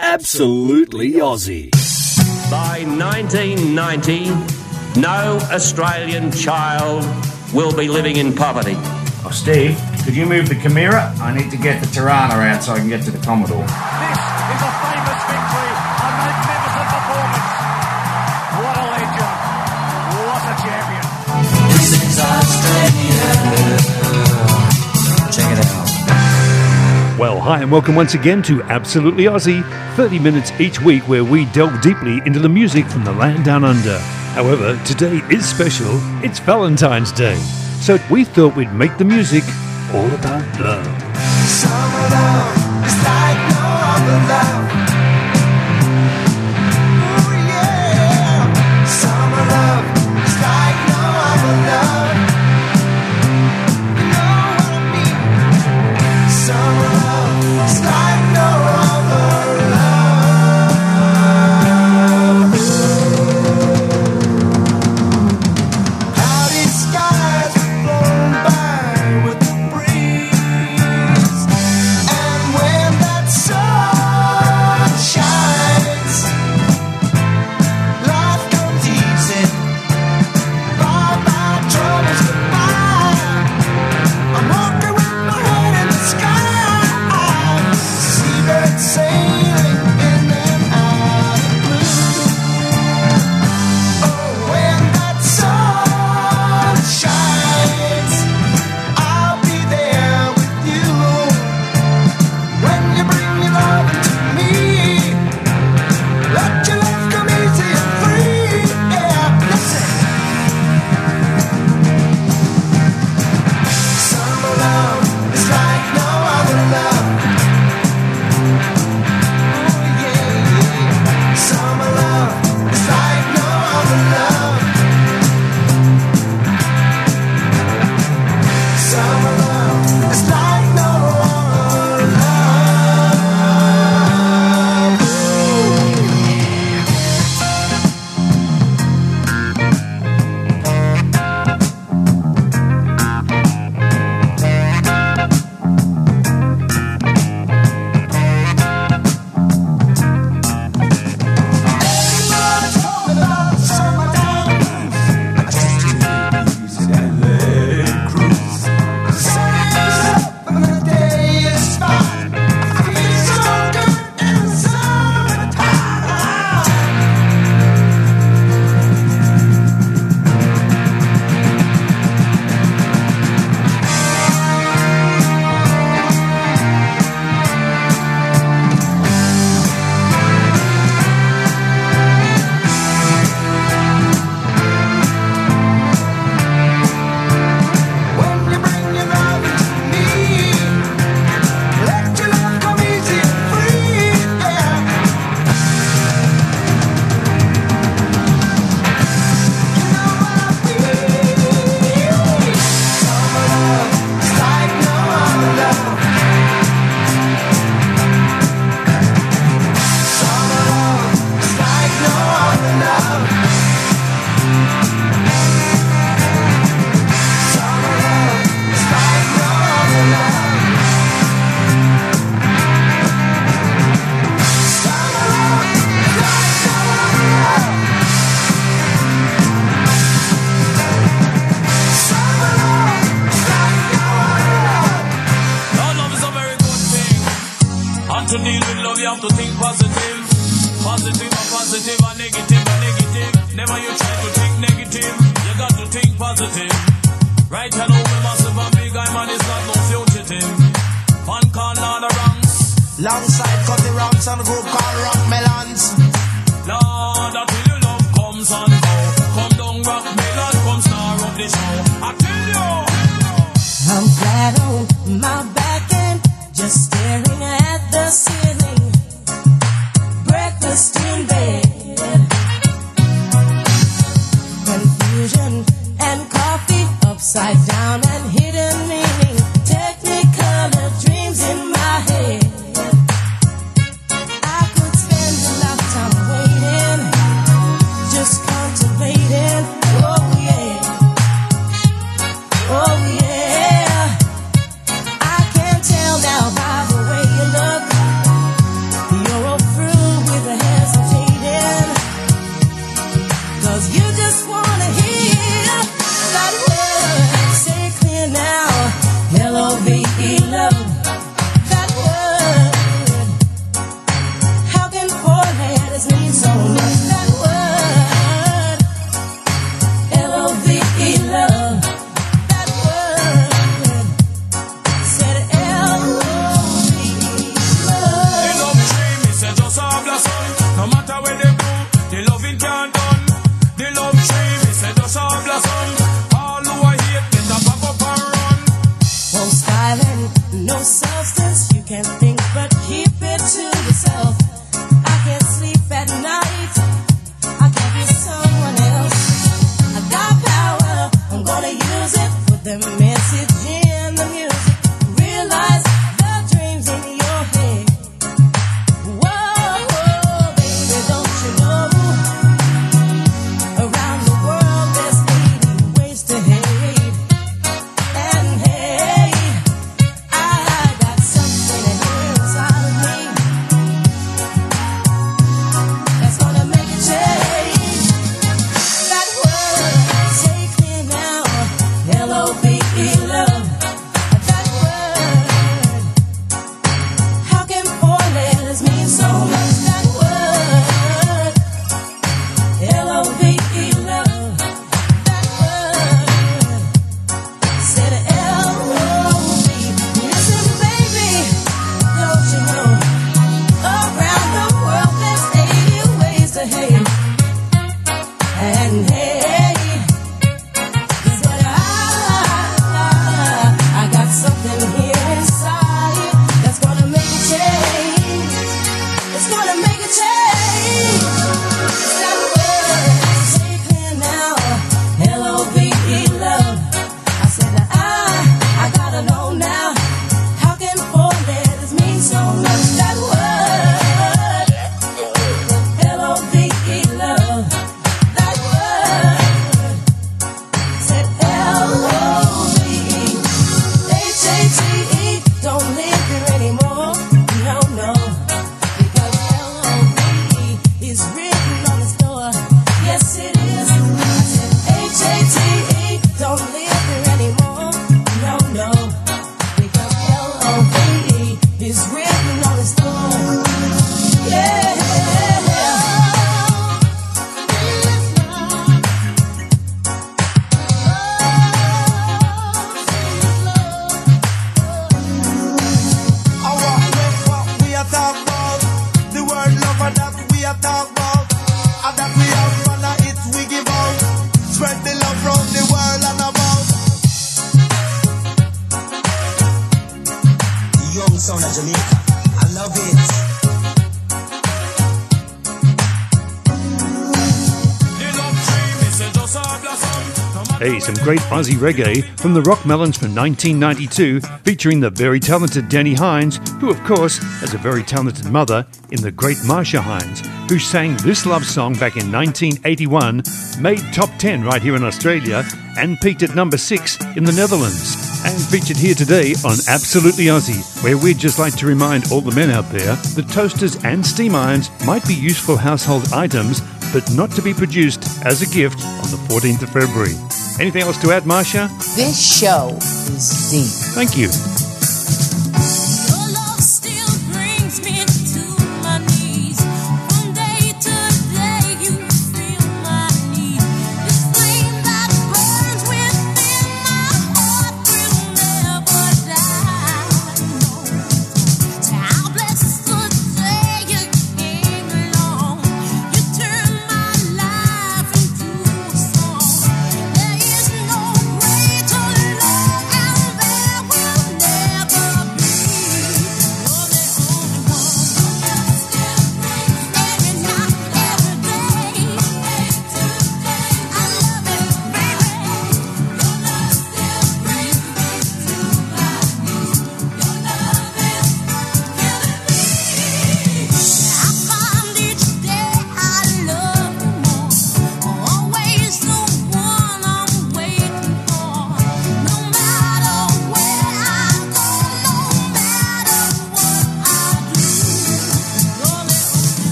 Absolutely Aussie. By 1990, no Australian child will be living in poverty. Oh, Steve, could you move the Camira? I need to get the Torana out so I can get to the Commodore. This is a famous victory, a magnificent performance. What a legend. What a champion. This is Australia. Well, hi, and welcome once again to Absolutely Aussie, 30 minutes each week where we delve deeply into the music from the land down under. However, today is special. It's Valentine's Day. So we thought we'd make the music all about love. me la and Some great Aussie reggae from the Rockmelons from 1992, featuring the very talented Deni Hines, who, of course, has a very talented mother in the great Marcia Hines, who sang this love song back in 1981, made top 10 right here in Australia, and peaked at number 6 in the Netherlands. And featured here today on Absolutely Aussie, where we'd just like to remind all the men out there that toasters and steam irons might be useful household items, but not to be produced as a gift on the 14th of February. Anything else to add, Marcia? This show is deep. Thank you.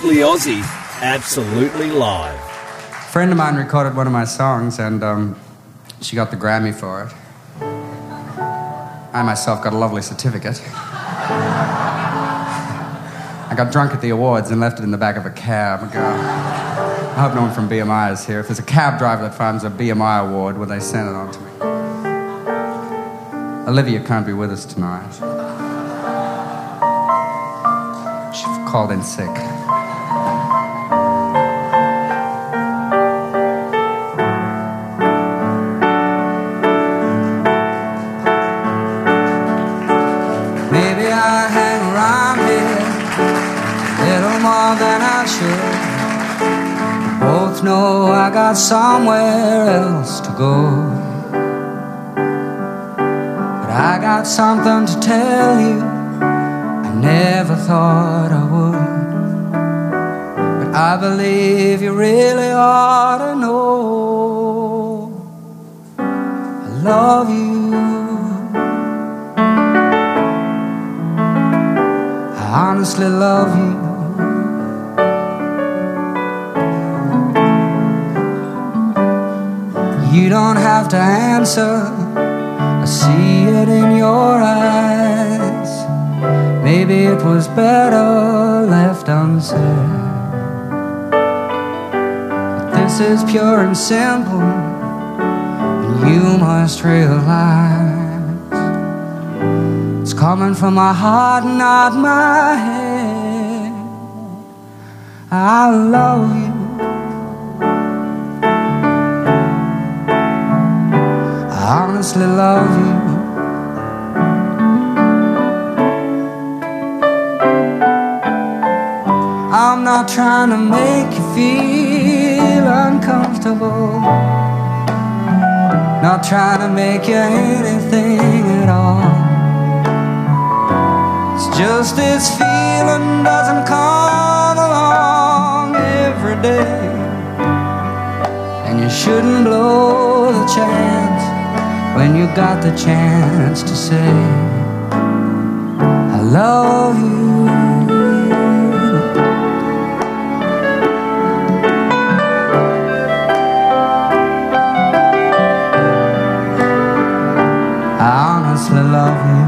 Absolutely Aussie. Absolutely live. A friend of mine recorded one of my songs and um, she got the Grammy for it. I myself got a lovely certificate. I got drunk at the awards and left it in the back of a cab. I I hope no one from BMI is here. If there's a cab driver that finds a BMI award, will they send it on to me? Olivia can't be with us tonight. She called in sick. Know I got somewhere else to go. But I got something to tell you I never thought I would. But I believe you really ought to know I love you. I honestly love you. You don't have to answer. I see it in your eyes. Maybe it was better left unsaid. But this is pure and simple, and you must realize it's coming from my heart, not my head. I love you. Honestly love you. I'm not trying to make you feel uncomfortable. Not trying to make you anything at all. It's just this feeling doesn't come along every day. And you shouldn't blow the chance when you got the chance to say, I love you. I honestly love you.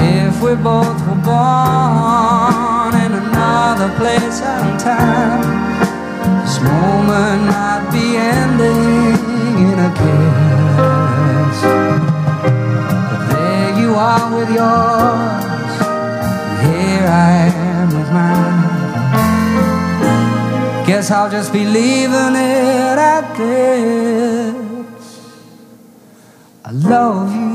If we both were born in another place and time, moment might be ending in a kiss. But there you are with yours, and here I am with mine. Guess I'll just be leaving it at this. I love you.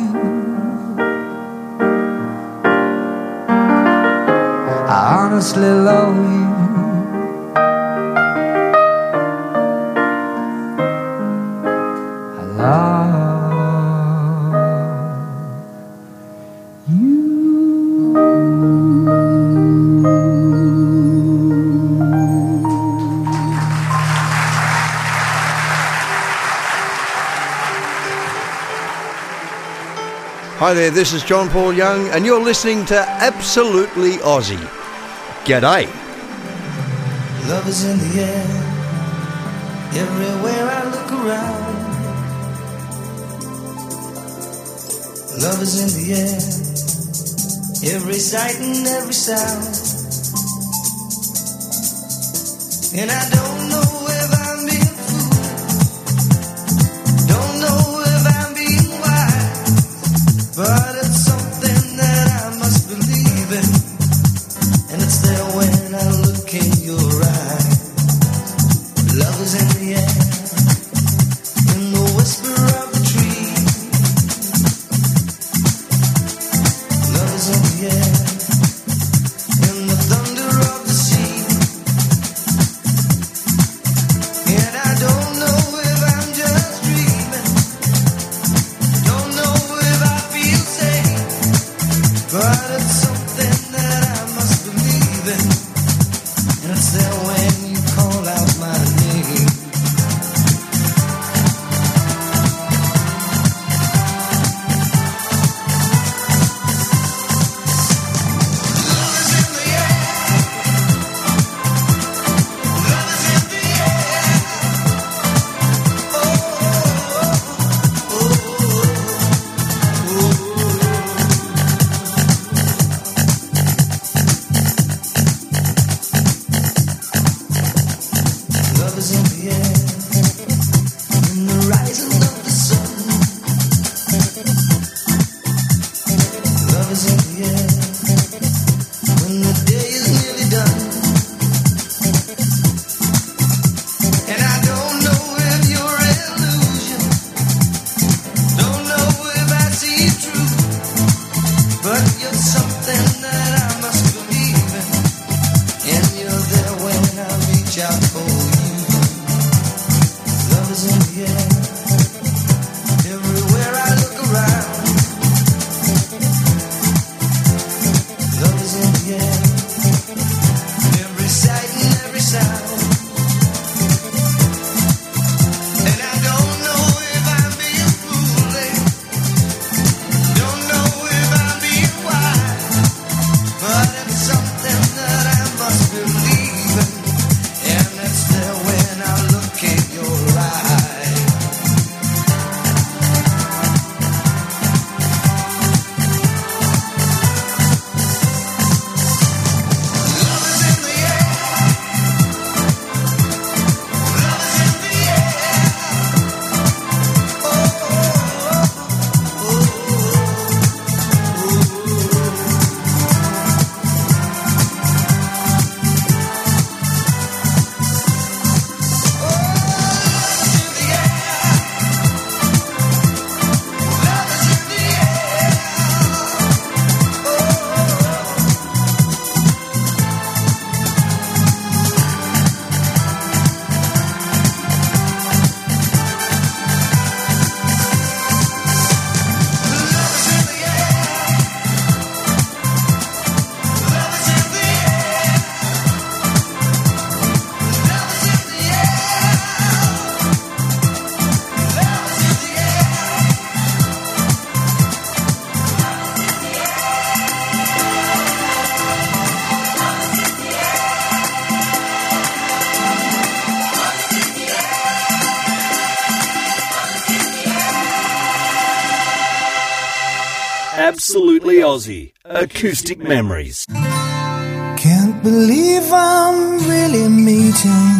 I honestly love you. Hi there, this is John Paul Young, and you're listening to Absolutely Aussie. G'day. Love is in the air, everywhere I look around. Love is in the air, every sight and every sound. And I don't know Aussie Acoustic Memories. Can't believe I'm really meeting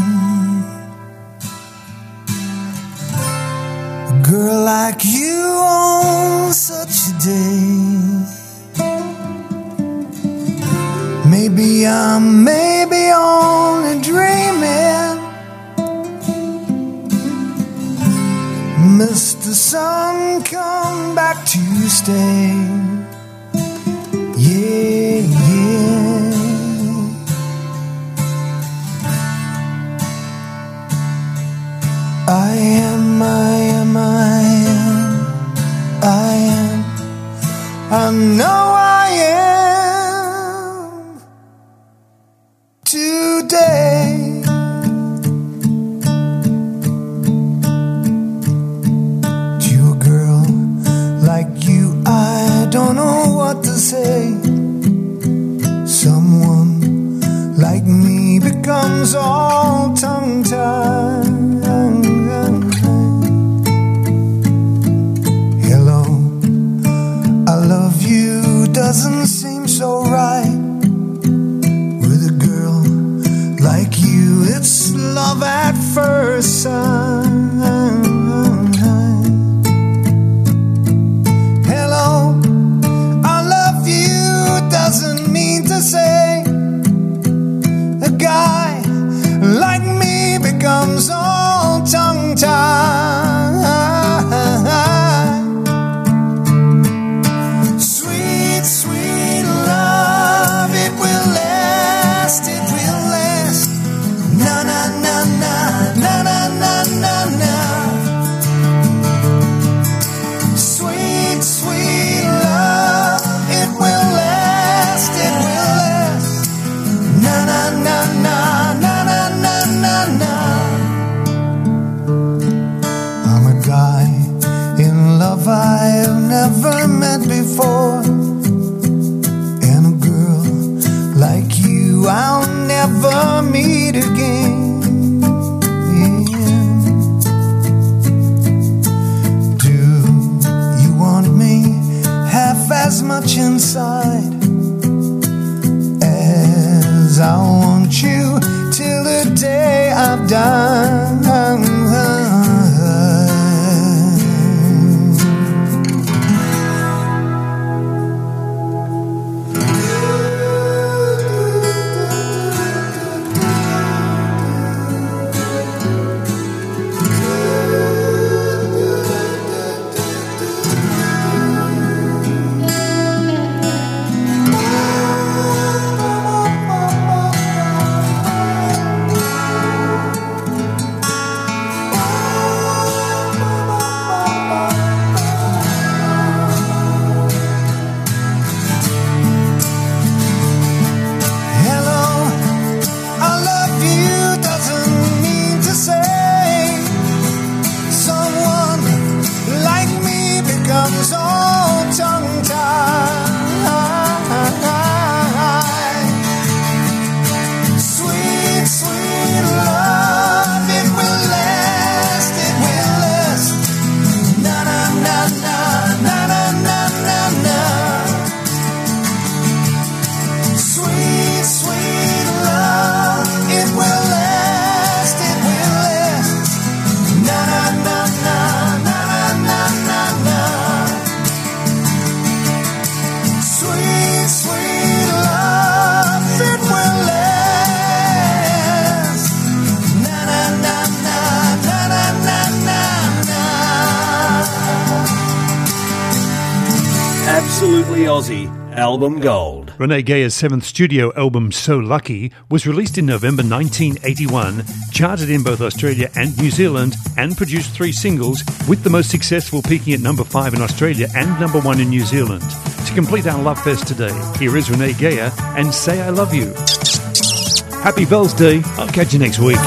a girl like you on such a day. Maybe I'm maybe only dreaming. Mr. Sun, come back to stay. album gold. Renee Geyer's seventh studio album, So Lucky, was released in November 1981, charted in both Australia and New Zealand, and produced three singles, with the most successful peaking at number five in Australia and number one in New Zealand. To complete our Love Fest today, here is Renee Gayer and Say I Love You. Happy Bells Day. I'll catch you next week.